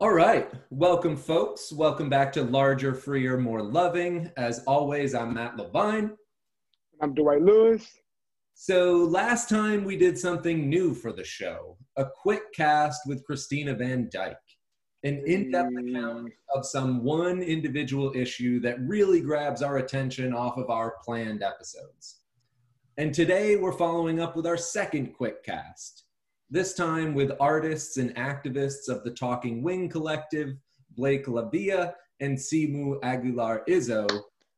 All right. Welcome, folks. Welcome back to Larger, Freer, More Loving. As always, I'm Matt Levine. I'm Dwight Lewis. So, last time we did something new for the show a quick cast with Christina Van Dyke, an in depth mm. account of some one individual issue that really grabs our attention off of our planned episodes. And today we're following up with our second quick cast, this time with artists and activists of the Talking Wing Collective, Blake Lavia and Simu Aguilar Izzo,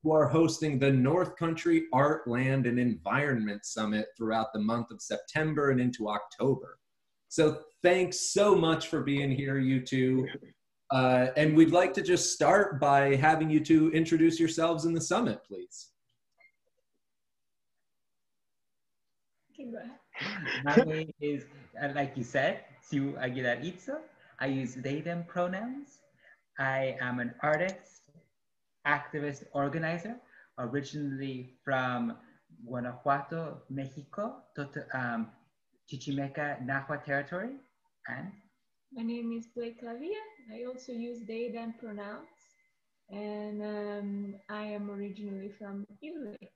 who are hosting the North Country Art, Land, and Environment Summit throughout the month of September and into October. So thanks so much for being here, you two. Uh, and we'd like to just start by having you two introduce yourselves in the summit, please. Okay. My name is, like you said, Siu Aguilar Izzo. I use they, them pronouns. I am an artist, activist, organizer, originally from Guanajuato, Mexico, to, um, Chichimeca, Nahua territory. And? My name is Blake Lavia. I also use they, them pronouns. And um, I am originally from Italy.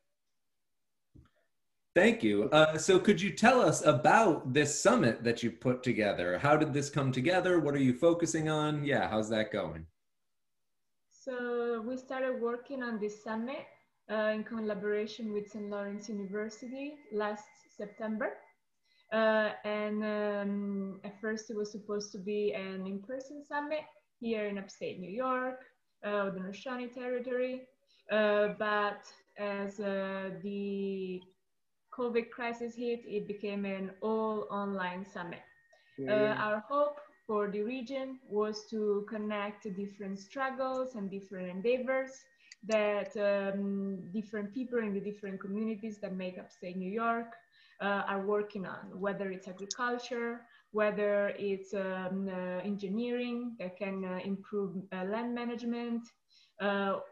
Thank you. Uh, so, could you tell us about this summit that you put together? How did this come together? What are you focusing on? Yeah, how's that going? So, we started working on this summit uh, in collaboration with St. Lawrence University last September. Uh, and um, at first, it was supposed to be an in person summit here in upstate New York, uh, the Haudenosaunee territory. Uh, but as uh, the COVID crisis hit, it became an all online summit. Uh, our hope for the region was to connect different struggles and different endeavors that um, different people in the different communities that make up state New York uh, are working on, whether it's agriculture, whether it's um, uh, engineering that can uh, improve uh, land management,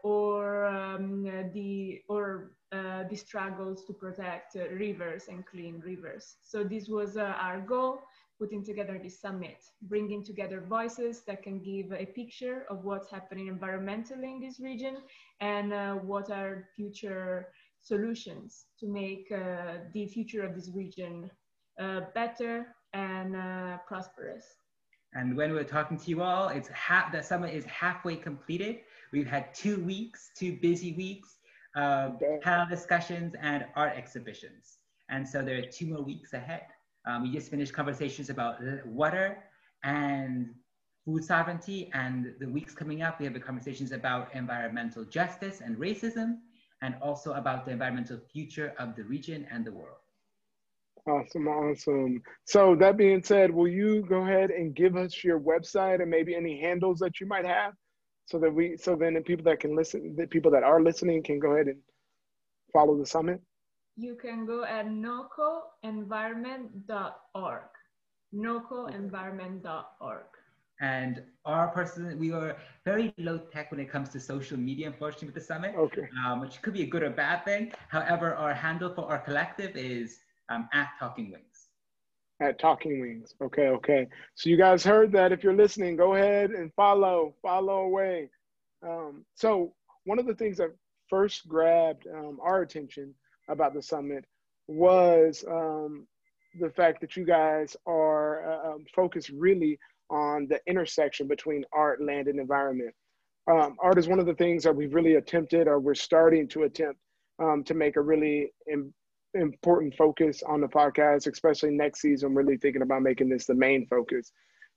or um, the or uh, the struggles to protect uh, rivers and clean rivers. So this was uh, our goal, putting together this summit, bringing together voices that can give a picture of what's happening environmentally in this region and uh, what are future solutions to make uh, the future of this region uh, better and prosperous. And when we're talking to you all, it's half, the summit is halfway completed. We've had two weeks, two busy weeks uh, panel discussions and art exhibitions. And so there are two more weeks ahead. Um, we just finished conversations about water and food sovereignty. And the weeks coming up, we have the conversations about environmental justice and racism, and also about the environmental future of the region and the world. Awesome, awesome. So that being said, will you go ahead and give us your website and maybe any handles that you might have? So that we so then the people that can listen the people that are listening can go ahead and follow the summit. You can go at nocoenvironment.org nocoenvironment.org and our person we are very low tech when it comes to social media unfortunately with the summit okay. um, which could be a good or bad thing. However our handle for our collective is um, at talking wings at Talking Wings. Okay, okay. So you guys heard that. If you're listening, go ahead and follow, follow away. Um, so one of the things that first grabbed um, our attention about the summit was um, the fact that you guys are uh, um, focused really on the intersection between art, land, and environment. Um, art is one of the things that we've really attempted, or we're starting to attempt um, to make a really important focus on the podcast, especially next season, really thinking about making this the main focus.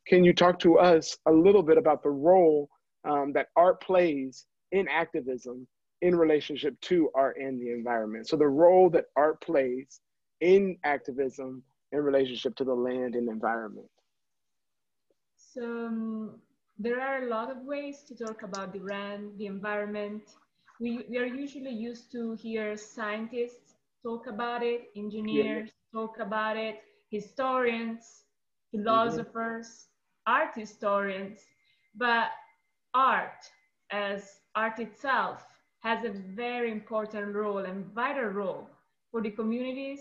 Can you talk to us a little bit about the role um, that art plays in activism in relationship to art and the environment? So, the role that art plays in activism in relationship to the land and environment. So, um, there are a lot of ways to talk about the land, the environment. We, we are usually used to hear scientists talk about it, engineers yeah. talk about it, historians, philosophers, mm-hmm. art historians, but art as art itself has a very important role and vital role for the communities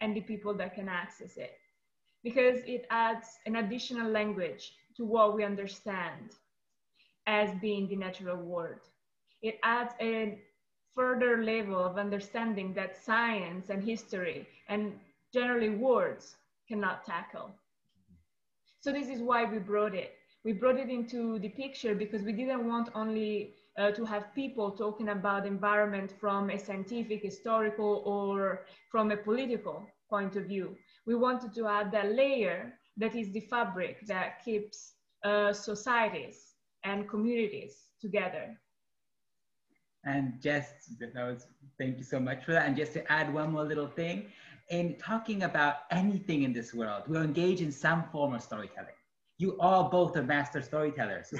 and the people that can access it because it adds an additional language to what we understand as being the natural world. It adds a further level of understanding that science and history and generally words cannot tackle. So this is why we brought it. We brought it into the picture because we didn't want only uh, to have people talking about environment from a scientific, historical, or from a political point of view. We wanted to add that layer that is the fabric that keeps uh, societies and communities together. And just that was thank you so much for that. And just to add one more little thing, in talking about anything in this world, we'll engage in some form of storytelling. You all both are master storytellers.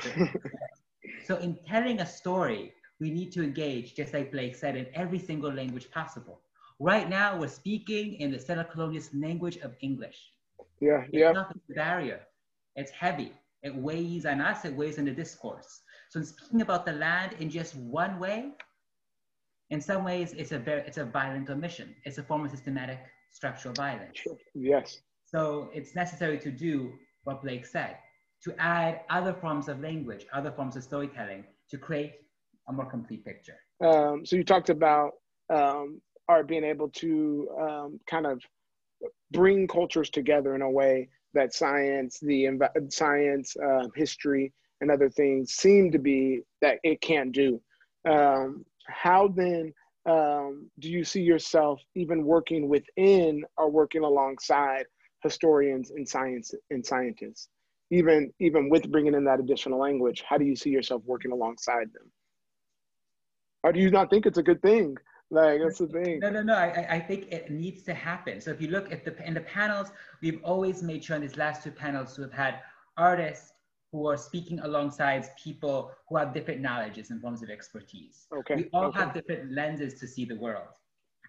so in telling a story, we need to engage, just like Blake said, in every single language possible. Right now, we're speaking in the settler colonialist language of English. Yeah, yeah. It's not a barrier. It's heavy. It weighs on us, it weighs in the discourse. So in speaking about the land in just one way, in some ways it's a very it's a violent omission. It's a form of systematic structural violence. Yes. So it's necessary to do what Blake said, to add other forms of language, other forms of storytelling to create a more complete picture. Um, so you talked about um, art being able to um, kind of bring cultures together in a way that science, the env- science, uh, history, and other things seem to be that it can't do. Um, how then um, do you see yourself even working within or working alongside historians and science and scientists? Even even with bringing in that additional language, how do you see yourself working alongside them? Or do you not think it's a good thing? Like that's the thing. No, no, no. I, I think it needs to happen. So if you look at the in the panels, we've always made sure in these last two panels to have had artists who are speaking alongside people who have different knowledges and forms of expertise. Okay. We all okay. have different lenses to see the world.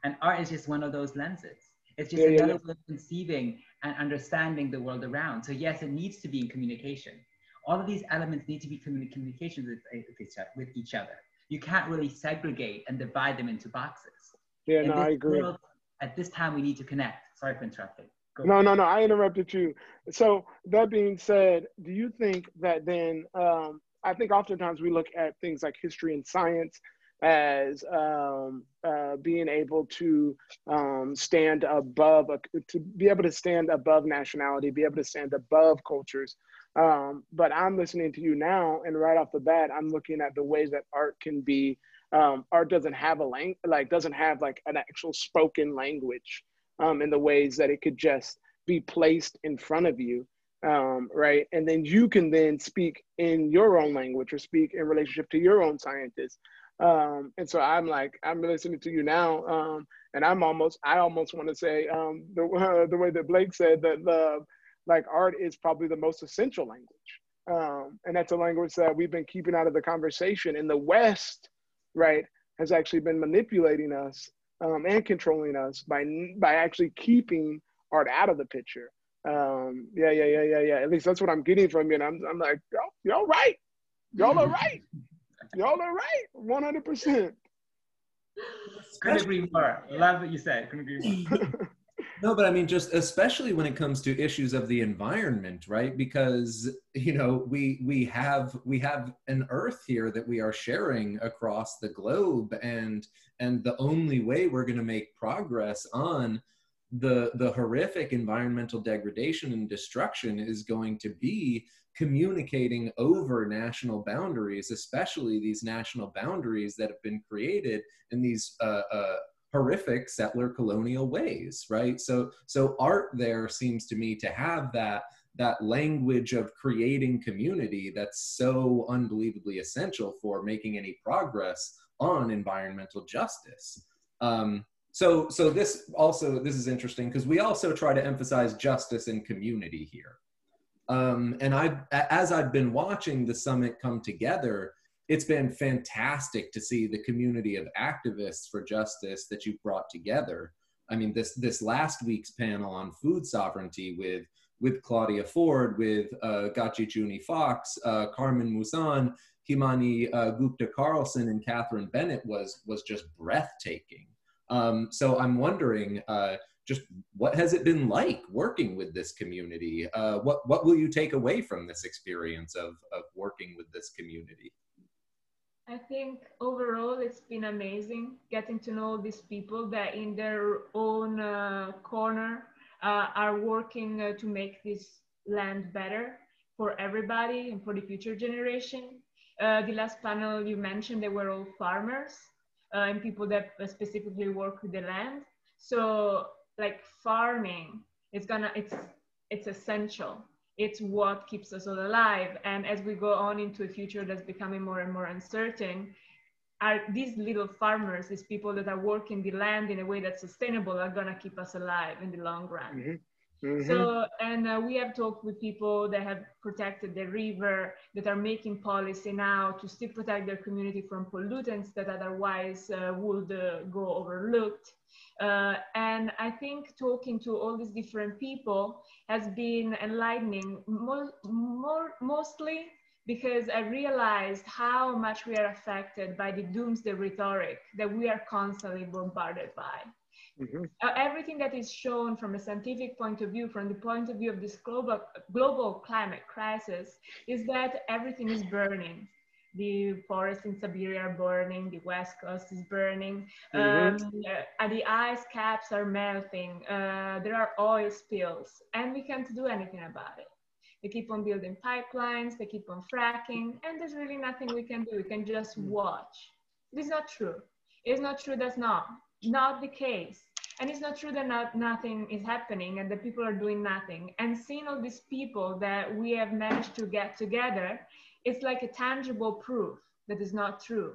And art is just one of those lenses. It's just Yeah, yeah, another way of conceiving and understanding the world around. So yes, it needs to be in communication. All of these elements need to be communi- communication with, eh, other- with each other. You can't really segregate and divide them into boxes. Yeah, In no, I agree. world, at this time, we need to connect. Sorry for interrupting. No, no, no. I interrupted you. So that being said, do you think that then? Um, I think oftentimes we look at things like history and science as um, uh, being able to um, stand above, a, to be able to stand above nationality, be able to stand above cultures. Um, but I'm listening to you now, and right off the bat, I'm looking at the ways that art can be. Um, art doesn't have a lang- like doesn't have like an actual spoken language um, in the ways that it could just be placed in front of you, um, right? And then you can then speak in your own language or speak in relationship to your own scientists. Um, and so I'm like, I'm listening to you now, um, and I'm almost, I almost want to say um, the uh, the way that Blake said that the like art is probably the most essential language, um, and that's a language that we've been keeping out of the conversation. In the West, right, has actually been manipulating us um, and controlling us by by actually keeping art out of the picture. Um, yeah, yeah, yeah, yeah, yeah. At least that's what I'm getting from you. And I'm, I'm like, y'all, y'all right. Y'all are right. Y'all are right. 100%. Couldn't agree more. Love what you said. Couldn't agree more. No, but I mean, just especially when it comes to issues of the environment, right? Because you know, we we have we have an Earth here that we are sharing across the globe, and and the only way we're going to make progress on the the horrific environmental degradation and destruction is going to be communicating over national boundaries, especially these national boundaries that have been created in these uh, uh, horrific settler colonial ways right? So so art there seems to me to have that that language of creating community that's so unbelievably essential for making any progress on environmental justice. Um, so so this also this is interesting because we also try to emphasize justice and community here. Um, and i as i've been watching the summit come together it's been fantastic to see the community of activists for justice that you've brought together. I mean, this this last week's panel on food sovereignty with with Claudia Ford, with uh, Gachi Juni Fox, uh, Carmen Musan, Himani uh, Gupta Carlson, and Catherine Bennett was was just breathtaking. Um, so I'm wondering, uh, just what has it been like working with this community? Uh, what what will you take away from this experience of of working with this community? I think overall it's been amazing getting to know these people that in their own uh, corner uh, are working uh, to make this land better for everybody and for the future generation. Uh, the last panel you mentioned, they were all farmers uh, and people that specifically work with the land. So like farming, it's gonna, it's, it's essential it's what keeps us all alive. And as we go on into a future that's becoming more and more uncertain, are these little farmers, these people that are working the land in a way that's sustainable, are gonna keep us alive in the long run. Mm-hmm. Mm-hmm. So, and uh, we have talked with people that have protected the river, that are making policy now to still protect their community from pollutants that otherwise uh, would uh, go overlooked. Uh, and I think talking to all these different people has been enlightening, more, more, mostly because I realized how much we are affected by the doomsday rhetoric that we are constantly bombarded by. Mm-hmm. Uh, everything that is shown from a scientific point of view, from the point of view of this global, global climate crisis, is that everything is burning the forests in Siberia are burning, the west coast is burning, mm-hmm. um, uh, the ice caps are melting, uh, there are oil spills, and we can't do anything about it. They keep on building pipelines, they keep on fracking, and there's really nothing we can do. We can just mm. watch. This is not true. It's not true. That's not not the case. And it's not true that not, nothing is happening and that people are doing nothing. And seeing all these people that we have managed to get together it's like a tangible proof that is not true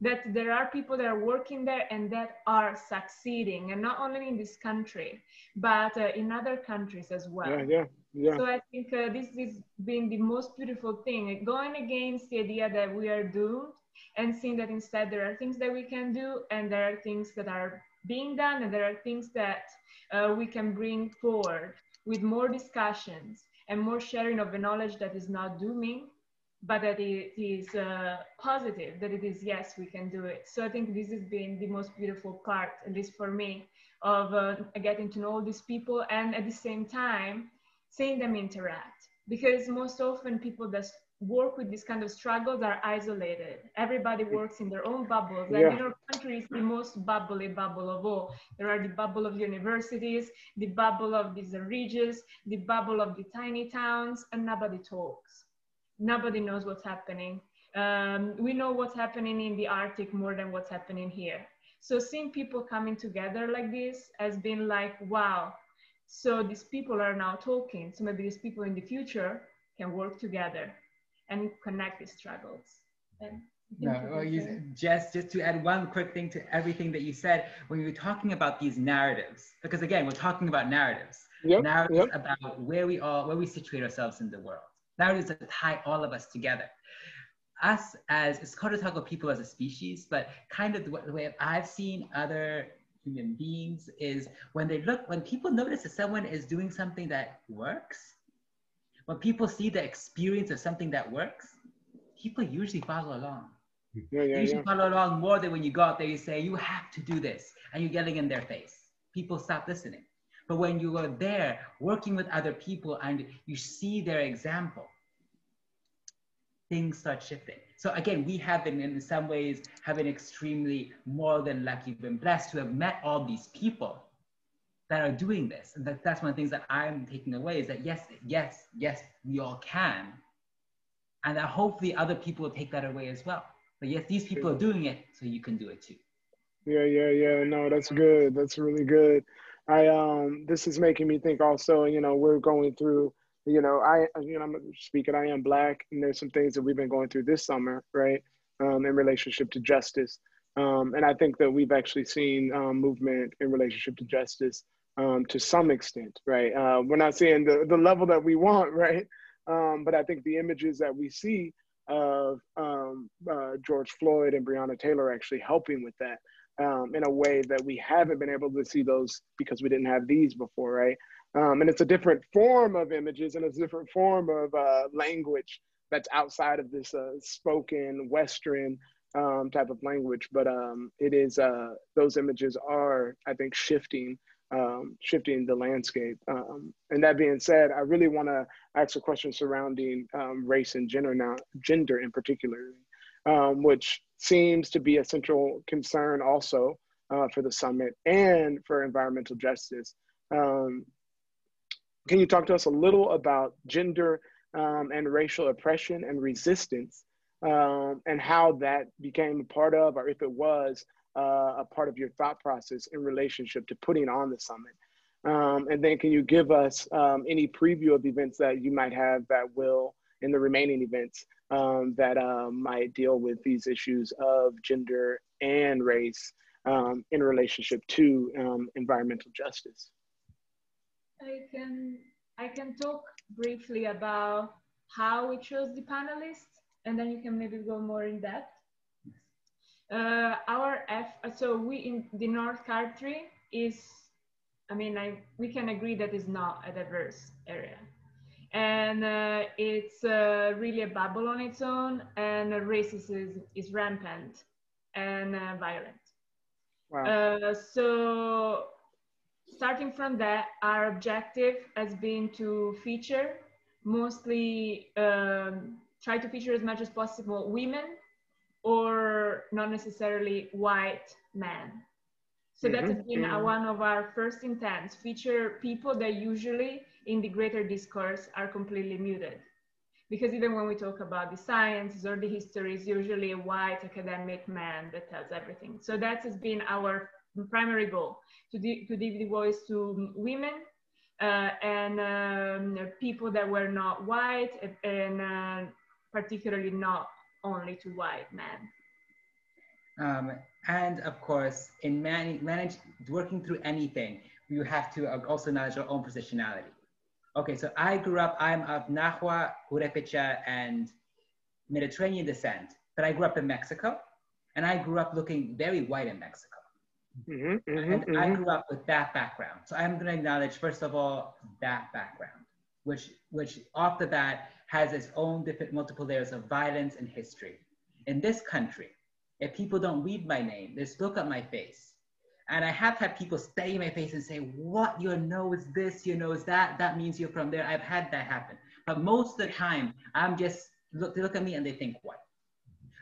that there are people that are working there and that are succeeding and not only in this country but uh, in other countries as well yeah yeah yeah so i think uh, this has been the most beautiful thing going against the idea that we are doomed and seeing that instead there are things that we can do and there are things that are being done and there are things that uh, we can bring forward with more discussions and more sharing of the knowledge that is not dooming but that it is uh, positive, that it is, yes, we can do it. So I think this has been the most beautiful part, at least for me, of uh, getting to know all these people and at the same time, seeing them interact. Because most often people that work with this kind of struggles are isolated. Everybody works in their own bubbles. Yeah. And in our country is the most bubbly bubble of all. There are the bubble of universities, the bubble of these regions, the bubble of the tiny towns, and nobody talks nobody knows what's happening. Um, we know what's happening in the Arctic more than what's happening here. So seeing people coming together like this has been like, wow. So these people are now talking. So maybe these people in the future can work together and connect these struggles. And no, well, you, just just to add one quick thing to everything that you said when you were talking about these narratives, because again, we're talking about narratives, yep, narratives yep. about where we are, where we situate ourselves in the world narratives that tie all of us together. Us as, it's hard to talk about people as a species, but kind of the the way I've seen other human beings is when they look, when people notice that someone is doing something that works, when people see the experience of something that works, people usually follow along. Yeah, yeah, usually yeah. follow along more than when you go out there, you say, you have to do this, and you're getting in their face. People stop listening. But when you are there working with other people and you see their example, things start shifting. So again, we have been in some ways have been extremely more than lucky, been blessed to have met all these people that are doing this. And that, that's one of the things that I'm taking away is that yes, yes, yes, we all can. And that hopefully other people will take that away as well. But yes, these people are doing it, so you can do it too. Yeah, yeah, yeah. No, that's good. That's really good. I um this is making me think also, you know, we're going through, you know, I you know, I'm speaking, I am black and there's some things that we've been going through this summer, right? Um, in relationship to justice. Um, and I think that we've actually seen um, movement in relationship to justice um, to some extent, right? Uh, we're not seeing the, the level that we want, right? Um, but I think the images that we see of um, uh, George Floyd and Breonna Taylor actually helping with that um, in a way that we haven't been able to see those because we didn't have these before, right? Um, and it's a different form of images and it's a different form of uh, language that's outside of this uh, spoken Western um, type of language. But it is, uh, those images are, I think, shifting um, shifting the landscape. Um, and that being said, I really want to ask a question surrounding um, race and gender now, gender in particular, um, which seems to be a central concern also uh, for the summit and for environmental justice. Um, can you talk to us a little about gender um, and racial oppression and resistance and how that became a part of, or if it was, uh, a part of your thought process in relationship to putting on the summit? Um, and then can you give us um, any preview of events that you might have that will, in the remaining events, um, that um, might deal with these issues of gender and race um, in relationship to um, environmental justice? I can, I can talk briefly about how we chose the panelists, and then you can maybe go more in depth. Uh, our F, so we in the North Country is, I mean, I, we can agree that it's not a diverse area. And uh, it's uh, really a bubble on its own, and racism is, is rampant and uh, violent. Wow. Uh, so, starting from that, our objective has been to feature mostly um, try to feature as much as possible women or not necessarily white men. So mm-hmm. that has been one of our first intents, feature people that usually in the greater discourse are completely muted. Because even when we talk about the sciences or the history, it's usually a white academic man that tells everything. So that has been our primary goal, to, de- to give the voice to women uh, and um, people that were not white and uh, particularly not only to white men. Um, and of course, in man- manage, working through anything, you have to also acknowledge your own positionality. Okay, so I grew up, I'm of Nahua, Purepecha, and Mediterranean descent, but I grew up in Mexico, and I grew up looking very white in Mexico. Mm-hmm, mm-hmm, and mm-hmm. I grew up with that background. So I'm going to acknowledge, first of all, that background, which, which off the bat has its own different multiple layers of violence and history. In this country, if people don't read my name, they just look at my face. And I have had people in my face and say, what, your nose this, your nose that, that means you're from there. I've had that happen. But most of the time, I'm just, look, they look at me and they think white.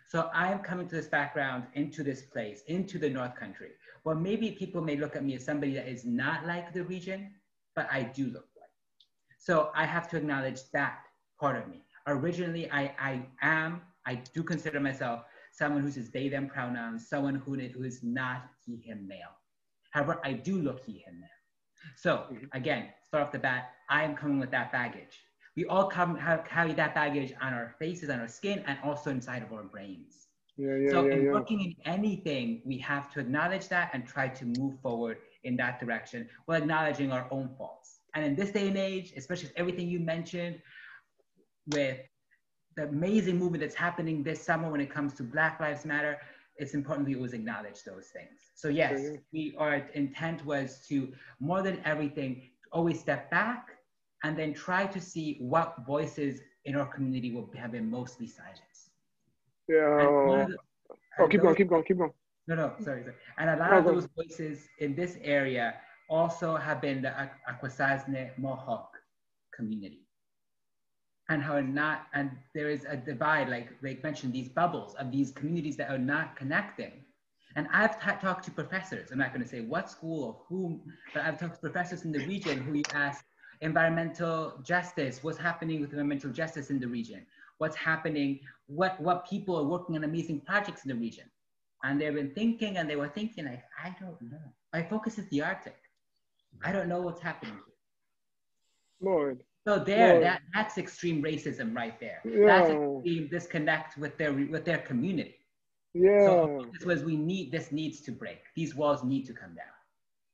So I am coming to this background, into this place, into the North Country. Well, maybe people may look at me as somebody that is not like the region, but I do look. So I have to acknowledge that part of me. Originally, I, I am, I do consider myself someone who uses they, them pronouns, someone who, who is not he, him, male. However, I do look he, him, male. So mm-hmm. again, start off the bat, I am coming with that baggage. We all come have, carry that baggage on our faces, on our skin, and also inside of our brains. Yeah, yeah, so yeah, in working in anything, we have to acknowledge that and try to move forward in that direction while acknowledging our own faults. And in this day and age, especially with everything you mentioned, with the amazing movement that's happening this summer when it comes to Black Lives Matter, it's important we always acknowledge those things. So yes, we our intent was to more than everything always step back and then try to see what voices in our community will have been mostly silenced. Yeah. The, oh, keep those, going, keep going, keep going. No, no, sorry, sorry. And a lot of those voices in this area also have been the Akwesasne Mohawk community. And how not and there is a divide like like mentioned these bubbles of these communities that are not connecting. And i've talked to professors. I'm not going to say what school or whom but i've talked to professors in the region who ask environmental justice what's happening with environmental justice in the region? What's happening? What what people are working on amazing projects in the region? And they've been thinking and they were thinking like i don't know. My focus is the arctic i don't know what's happening lord so there, that that's extreme racism right there. Yeah. That's extreme disconnect with their with their community. Yeah. So this was we need this needs to break. These walls need to come down.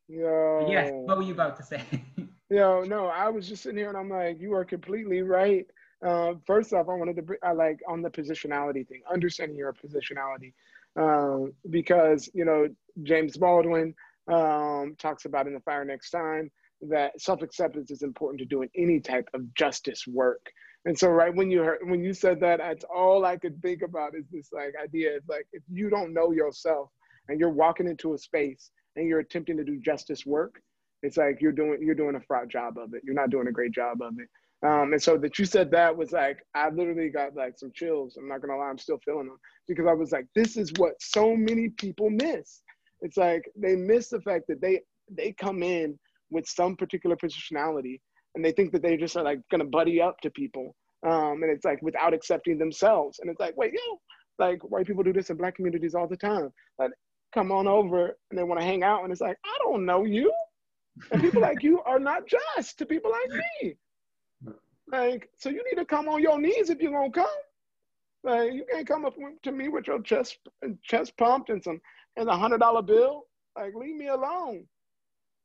Yeah. Yes. What were you about to say? yeah. No, I was just sitting here and I'm like, you are completely right. Uh, first off, I wanted to I like on the positionality thing, understanding your positionality, um, because you know James Baldwin um, talks about in the fire next time that self-acceptance is important to doing any type of justice work. And so right when you heard when you said that, that's all I could think about is this like idea. It's like if you don't know yourself and you're walking into a space and you're attempting to do justice work, It's like you're doing you're doing a fraught job of it. You're not doing a great job of it. Um, and so that you said that was like I literally got like some chills. I'm not gonna lie, I'm still feeling them because I was like, this is what so many people miss. It's like they miss the fact that they they come in with some particular positionality and they think that they just are like gonna buddy up to people. Um, and it's like without accepting themselves. And it's like, wait, yo, like white people do this in black communities all the time. Like, come on over and they want to hang out, and it's like, I don't know you. And people like you are not just to people like me. Like, so you need to come on your knees if you're gonna come. Like, you can't come up to me with your chest chest pumped and some and a hundred dollar bill. Like, leave me alone.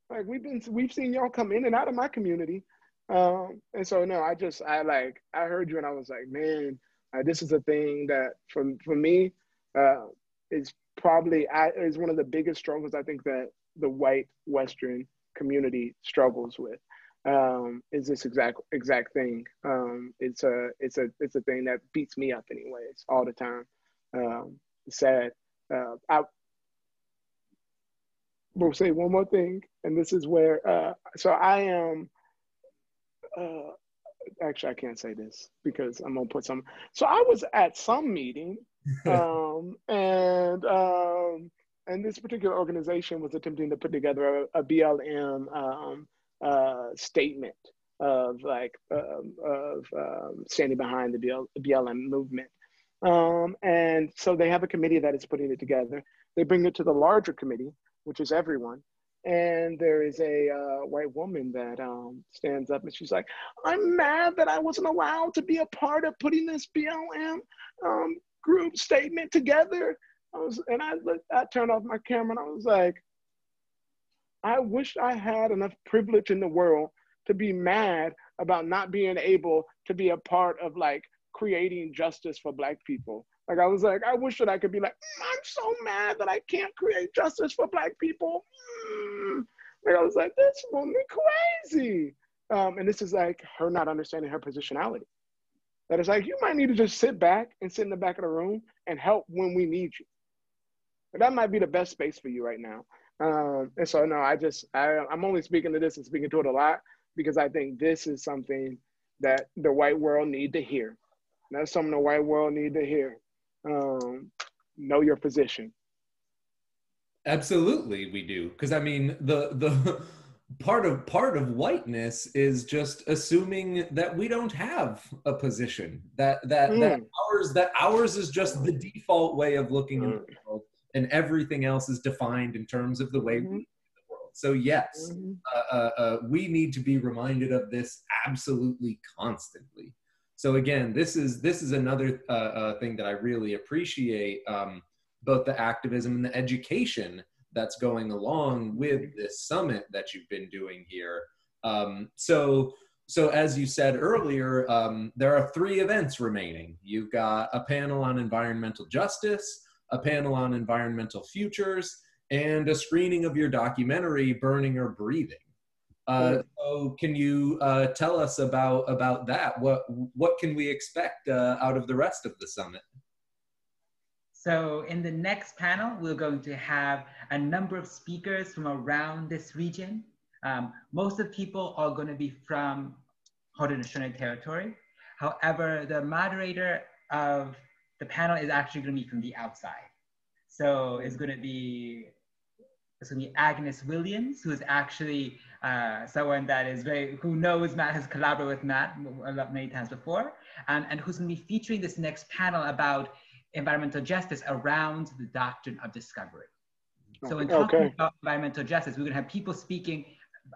Like, we've been we've seen y'all come in and out of my community, um, and so no, I just I like I heard you and I was like, man, uh, this is a thing that for for me uh, is probably I, is one of the biggest struggles I think that the white Western community struggles with um, is this exact exact thing. Um, it's a it's a it's a thing that beats me up anyways all the time. Um, sad. Uh, I will say one more thing, and this is where uh, so I am. Uh, actually, I can't say this because I'm gonna put some. So I was at some meeting, um, and um, and this particular organization was attempting to put together a, a BLM um, uh, statement of like um, of um, standing behind the BL, BLM movement. Um, and so they have a committee that is putting it together. They bring it to the larger committee, which is everyone. And there is a uh, white woman that um, stands up and she's like, I'm mad that I wasn't allowed to be a part of putting this BLM um, group statement together. I was, and I looked, I turned off my camera and I was like, I wish I had enough privilege in the world to be mad about not being able to be a part of like creating justice for black people. Like I was like, I wish that I could be like, mm, I'm so mad that I can't create justice for black people. Mm. Like I was like, this woman crazy. Um, and this is like her not understanding her positionality. That is like, you might need to just sit back and sit in the back of the room and help when we need you. But that might be the best space for you right now. Um, and so no, I just I, I'm only speaking to this and speaking to it a lot because I think this is something that the white world need to hear. That's something the white world need to hear. Um, know your position. Absolutely, we do. Because I mean, the the part of part of whiteness is just assuming that we don't have a position. That that mm. that ours that ours is just the default way of looking mm. at the world and everything else is defined in terms of the way mm-hmm. we the world. So yes, mm-hmm. uh, uh, uh, we need to be reminded of this absolutely constantly. So again, this is this is another uh, uh, thing that I really appreciate, um, both the activism and the education that's going along with this summit that you've been doing here. Um, so so as you said earlier, um, there are three events remaining. You've got a panel on environmental justice, a panel on environmental futures, and a screening of your documentary, Burning or Breathing. Uh, so can you uh, tell us about about that? What what can we expect uh, out of the rest of the summit? So in the next panel, we're going to have a number of speakers from around this region. Um, most of the people are going to be from Haudenosaunee territory. However, the moderator of the panel is actually going to be from the outside. So it's going to be it's going to be Agnes Williams, who is actually uh, someone that is very who knows Matt has collaborated with Matt many times before, and, and who's going to be featuring this next panel about environmental justice around the doctrine of discovery. So in talking okay. about environmental justice, we're going to have people speaking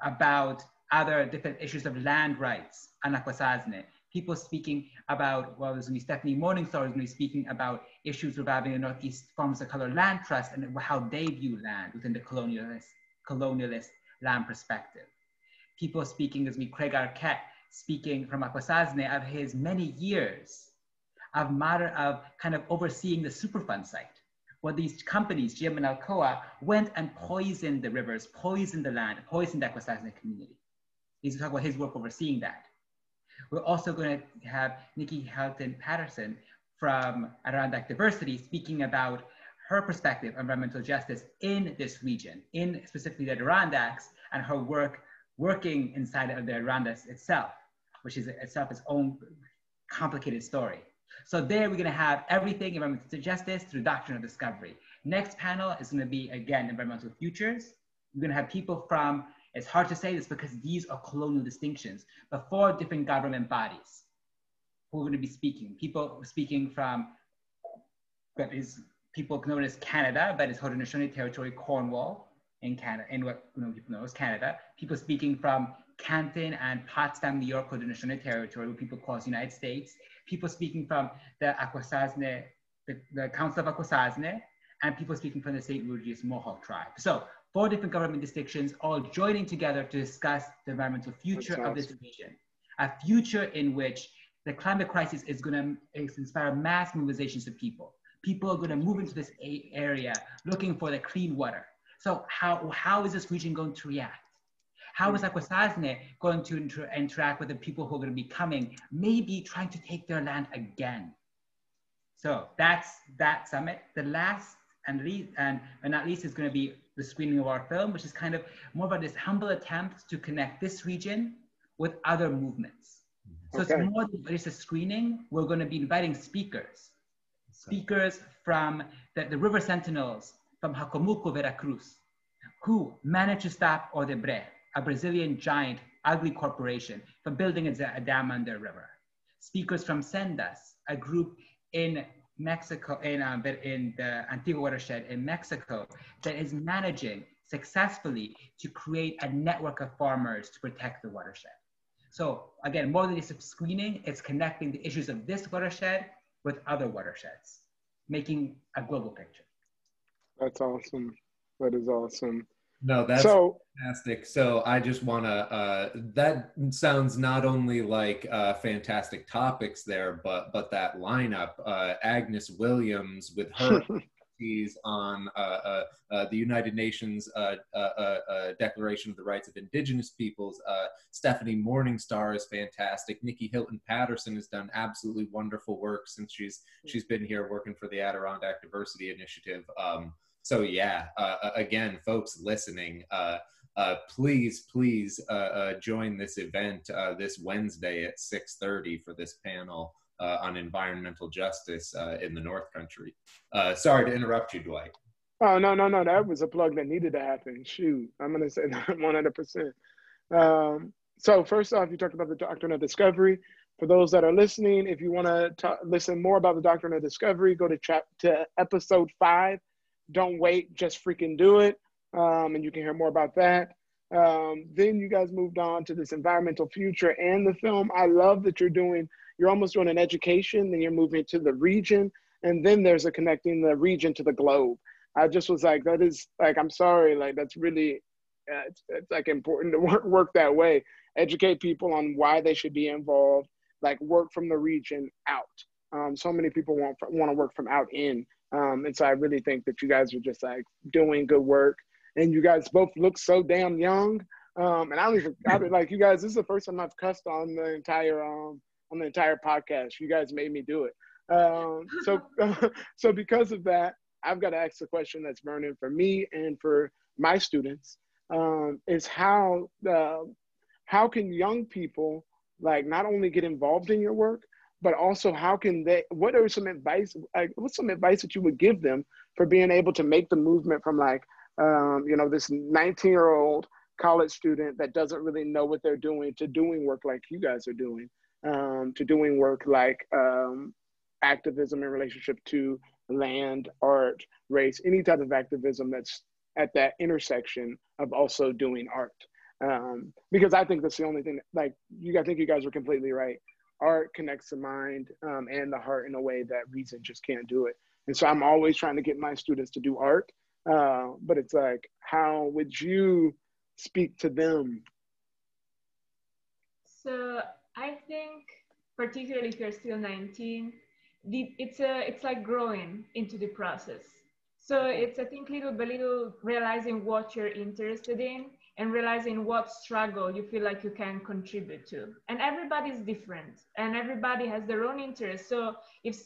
about other different issues of land rights, Anakwesasne, people speaking about, well, there's going to be Stephanie Morningstar who's going to be speaking about issues regarding the Northeast Farmers of Color Land Trust and how they view land within the colonialist, colonialist land perspective. People speaking is me Craig Arquette speaking from Akwesasne of his many years of matter of kind of overseeing the Superfund site where these companies, GM and Alcoa, went and poisoned the rivers, poisoned the land, poisoned the Akwesasne community. He's talking about his work overseeing that. We're also going to have Nikki Hylton Patterson from Adirondack Diversity speaking about her perspective on environmental justice in this region, in specifically the Adirondacks, and her work working inside of the Rwandas itself, which is itself its own complicated story. So there we're gonna have everything environmental justice through doctrine of discovery. Next panel is gonna be, again, environmental futures. We're gonna have people from, it's hard to say this because these are colonial distinctions, but four different government bodies who are gonna be speaking. People speaking from, that is people known as Canada, but it's Haudenosaunee Territory, Cornwall in Canada, in what you know, people know as Canada. People speaking from Canton and Potsdam, New York, Haudenosaunee Territory, what people call the United States. People speaking from the Akwesasne, the, the Council of Akwesasne, and people speaking from the St. Lucius Mohawk tribe. So four different government distinctions all joining together to discuss the environmental future of this region. A future in which the climate crisis is going to inspire mass mobilizations of people. People are going to move into this area looking for the clean water. So how, how is this region going to react? How is Akwesasne going to inter interact with the people who are going to be coming, maybe trying to take their land again? So that's that summit. The last and least, and, and not least is going to be the screening of our film, which is kind of more about this humble attempt to connect this region with other movements. So okay. it's more than just a screening. We're going to be inviting speakers, speakers from the, the River Sentinels from Jalcomulco, Veracruz, who managed to stop Odebrecht, a Brazilian giant ugly corporation, from building a, a dam on their river. Speakers from Sendas, a group in Mexico, in, uh, in the Antigua watershed in Mexico, that is managing successfully to create a network of farmers to protect the watershed. So again, more than just screening, it's connecting the issues of this watershed with other watersheds, making a global picture. That's awesome. That is awesome. No, that's so, fantastic. So I just want to, uh, that sounds not only like uh, fantastic topics there, but but that lineup, uh, Agnes Williams with her on uh, uh, uh, the United Nations Declaration of the Rights of Indigenous Peoples. Stephanie Morningstar is fantastic. Nikki Hylton Patterson has done absolutely wonderful work since she's she's been here working for the Adirondack Diversity Initiative. Um, so yeah, uh, uh, again, folks listening, uh, uh, please, please uh, uh, join this event this Wednesday at 6:30 for this panel on environmental justice in the North Country. sorry to interrupt you, Dwight. Oh no, no, no! That was a plug that needed to happen. Shoot, I'm gonna say that 100. percent um, So first off, you talked about the doctrine of discovery. For those that are listening, if you want to listen more about the doctrine of discovery, go to, tra- to episode five don't wait, just freaking do it. Um, and you can hear more about that. Um, then you guys moved on to this environmental future and the film. I love that you're doing, you're almost doing an education, then you're moving to the region, and then there's a connecting the region to the globe. I just was like, that is like, I'm sorry, like that's really, uh, it's, it's like important to work, work that way. Educate people on why they should be involved, like work from the region out. Um, so many people want want to work from out in, um, and so I really think that you guys are just like doing good work. And you guys both look so damn young. Um, and I don't even I like you guys. This is the first time I've cussed on the entire um, on the entire podcast. You guys made me do it. Um, so so because of that, I've got to ask the question that's burning for me and for my students um, is how uh, how can young people like not only get involved in your work but also how can they what are some advice like what's some advice that you would give them for being able to make the movement from like um, you know this 19 year old college student that doesn't really know what they're doing to doing work like you guys are doing um, to doing work like um, activism in relationship to land art race any type of activism that's at that intersection of also doing art um, because i think that's the only thing like you i think you guys are completely right art connects the mind um, and the heart in a way that reason just can't do it. And so I'm always trying to get my students to do art, uh, but it's like, how would you speak to them? So I think, particularly if you're still 19, the, it's a, it's like growing into the process. So it's I think little by little realizing what you're interested in and realizing what struggle you feel like you can contribute to. And everybody's different and everybody has their own interests. So if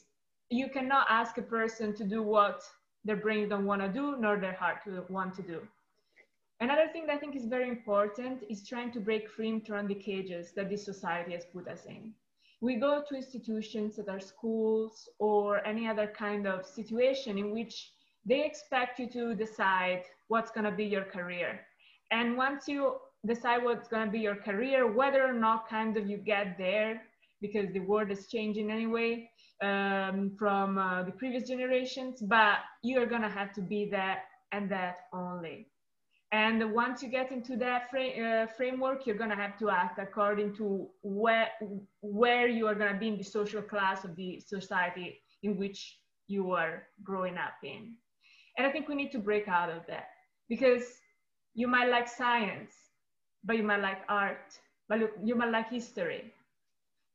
you cannot ask a person to do what their brain don't want to do, nor their heart to want to do. Another thing that I think is very important is trying to break free from the cages that this society has put us in. We go to institutions that are schools or any other kind of situation in which they expect you to decide what's going to be your career. And once you decide what's going to be your career, whether or not kind of you get there, because the world is changing anyway um, from uh, the previous generations, but you're going to have to be that and that only. And once you get into that uh, framework, you're going to have to act according to where, where you are going to be in the social class of the society in which you are growing up in. And I think we need to break out of that because you might like science, but you might like art, but you might like history.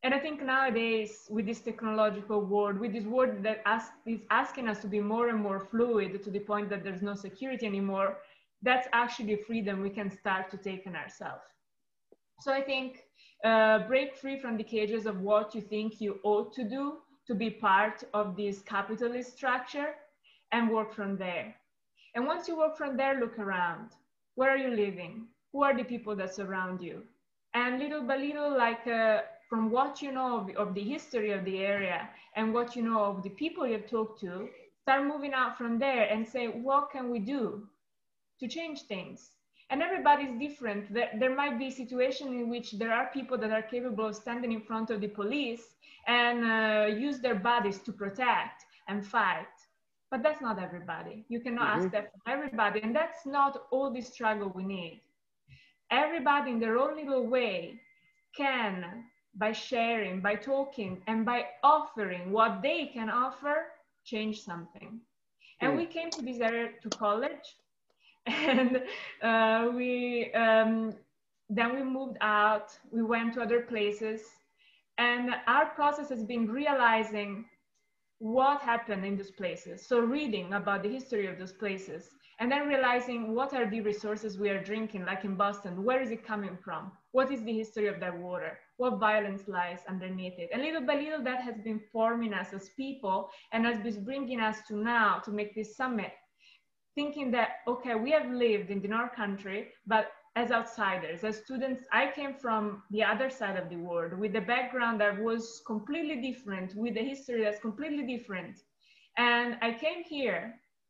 And I think nowadays, with this technological world, with this world that ask, is asking us to be more and more fluid to the point that there's no security anymore, that's actually freedom we can start to take in ourselves. So I think uh, break free from the cages of what you think you ought to do to be part of this capitalist structure and work from there. And once you work from there, look around. Where are you living? Who are the people that surround you? And little by little, like uh, from what you know of, of the history of the area and what you know of the people you've talked to, start moving out from there and say, what can we do to change things? And everybody's different. There, there might be a situation in which there are people that are capable of standing in front of the police and uh, use their bodies to protect and fight but that's not everybody. You cannot mm-hmm. ask that from everybody. And that's not all the struggle we need. Everybody in their own little way can, by sharing, by talking, and by offering what they can offer, change something. And we came to this area to college, and uh, we um, then we moved out. We went to other places, and our process has been realizing what happened in those places. So reading about the history of those places and then realizing what are the resources we are drinking, like in Boston, where is it coming from? What is the history of that water? What violence lies underneath it? And little by little, that has been forming us as people and has been bringing us to now to make this summit, thinking that, okay, we have lived in our country, but as outsiders, as students, I came from the other side of the world with a background that was completely different, with a history that's completely different. And I came here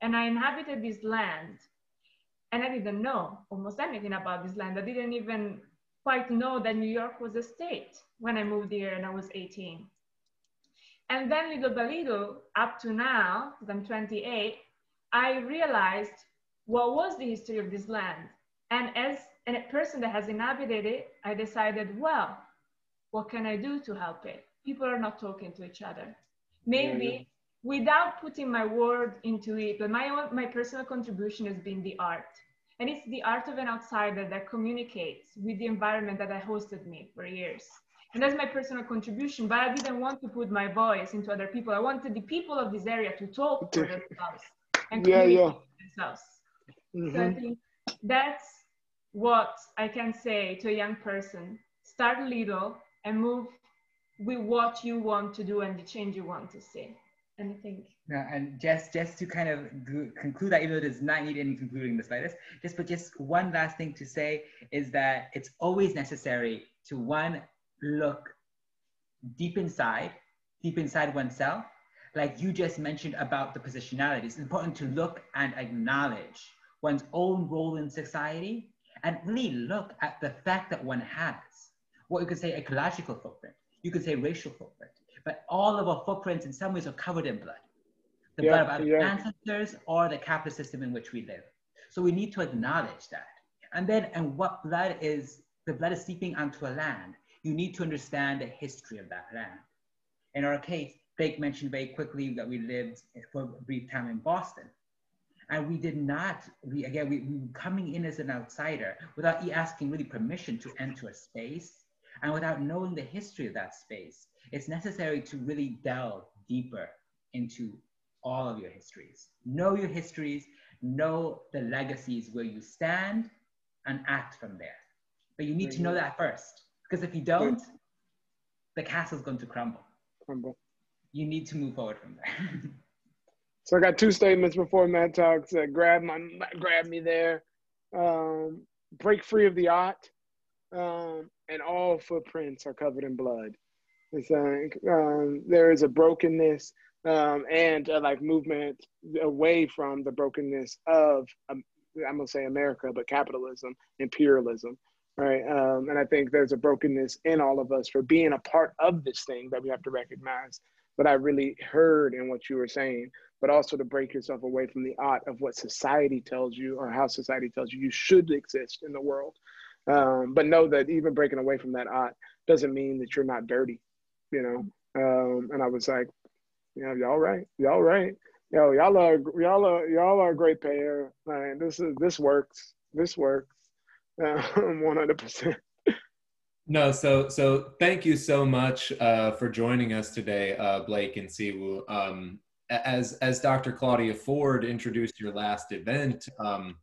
and I inhabited this land and I didn't know almost anything about this land. I didn't even quite know that New York was a state when I moved here and I was 18. And then little by little, up to now, because I'm 28, I realized what was the history of this land. And as a person that has inhabited it, I decided, well, what can I do to help it? People are not talking to each other. Maybe yeah, yeah. without putting my word into it, but my, my personal contribution has been the art. And it's the art of an outsider that communicates with the environment that I hosted me for years. And that's my personal contribution, but I didn't want to put my voice into other people. I wanted the people of this area to talk to themselves and communicate yeah, yeah. themselves. Mm-hmm. So I think that's what I can say to a young person start little and move with what you want to do and the change you want to see. And I think. Yeah, and just just to kind of conclude that, even though it does not need any concluding the slightest, just but just one last thing to say is that it's always necessary to one look deep inside, deep inside oneself, like you just mentioned about the positionality. It's important to look and acknowledge one's own role in society and really look at the fact that one has what you could say ecological footprint, you could say racial footprint, but all of our footprints in some ways are covered in blood. The yeah, blood of our yeah. ancestors or the capitalist system in which we live. So we need to acknowledge that. And then, and what blood is, the blood is seeping onto a land. You need to understand the history of that land. In our case, Blake mentioned very quickly that we lived for a brief time in Boston. And we did not, we, again, we, we were coming in as an outsider without asking really permission to enter a space and without knowing the history of that space. It's necessary to really delve deeper into all of your histories. Know your histories, know the legacies where you stand, and act from there. But you need to know that first, because if you don't, the castle's going to crumble. Crumble. You need to move forward from there. So I got two statements before Matt talks. Uh, grab my, grab me there. um, break free of the art, um, and all footprints are covered in blood. It's like um, there is a brokenness um, and like movement away from the brokenness of um, I'm gonna say America, but capitalism, imperialism, right? Um, and I think there's a brokenness in all of us for being a part of this thing that we have to recognize. But I really heard in what you were saying, but also to break yourself away from the art of what society tells you or how society tells you you should exist in the world. Um, but know that even breaking away from that art doesn't mean that you're not dirty, you know. Um, and I was like, you know, y'all right, y'all right. Yo, y'all are y'all are y'all are a great pair. Man, this is this works. This works. One hundred percent. No, so so thank you so much uh, for joining us today, uh, Blake and Siwu. Um, as as Dr. Claudia Ford introduced your last event, um,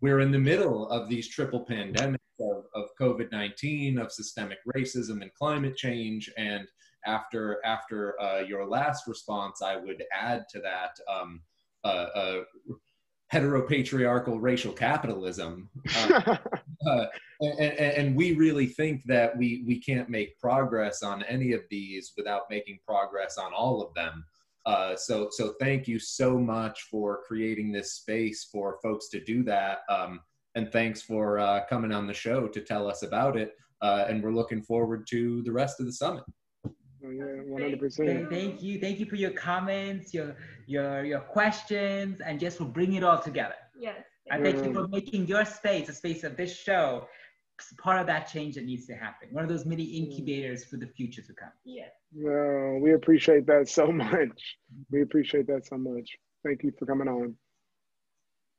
we're in the middle of these triple pandemics of, of COVID nineteen, of systemic racism and climate change, and after after uh, your last response, I would add to that um, heteropatriarchal racial capitalism. Um, uh, and, and, we really think that we, we can't make progress on any of these without making progress on all of them. Uh, so, so thank you so much for creating this space for folks to do that. Um, and thanks for uh, coming on the show to tell us about it. Uh, and we're looking forward to the rest of the summit. Oh, yeah, one hundred percent. Thank you, thank you for your comments, your your your questions, and just for bringing it all together. Yes. And thank you for making your space, the space of this show, part of that change that needs to happen. One of those mini mm. incubators for the future to come. Yes. Well, we appreciate that so much. We appreciate that so much. Thank you for coming on.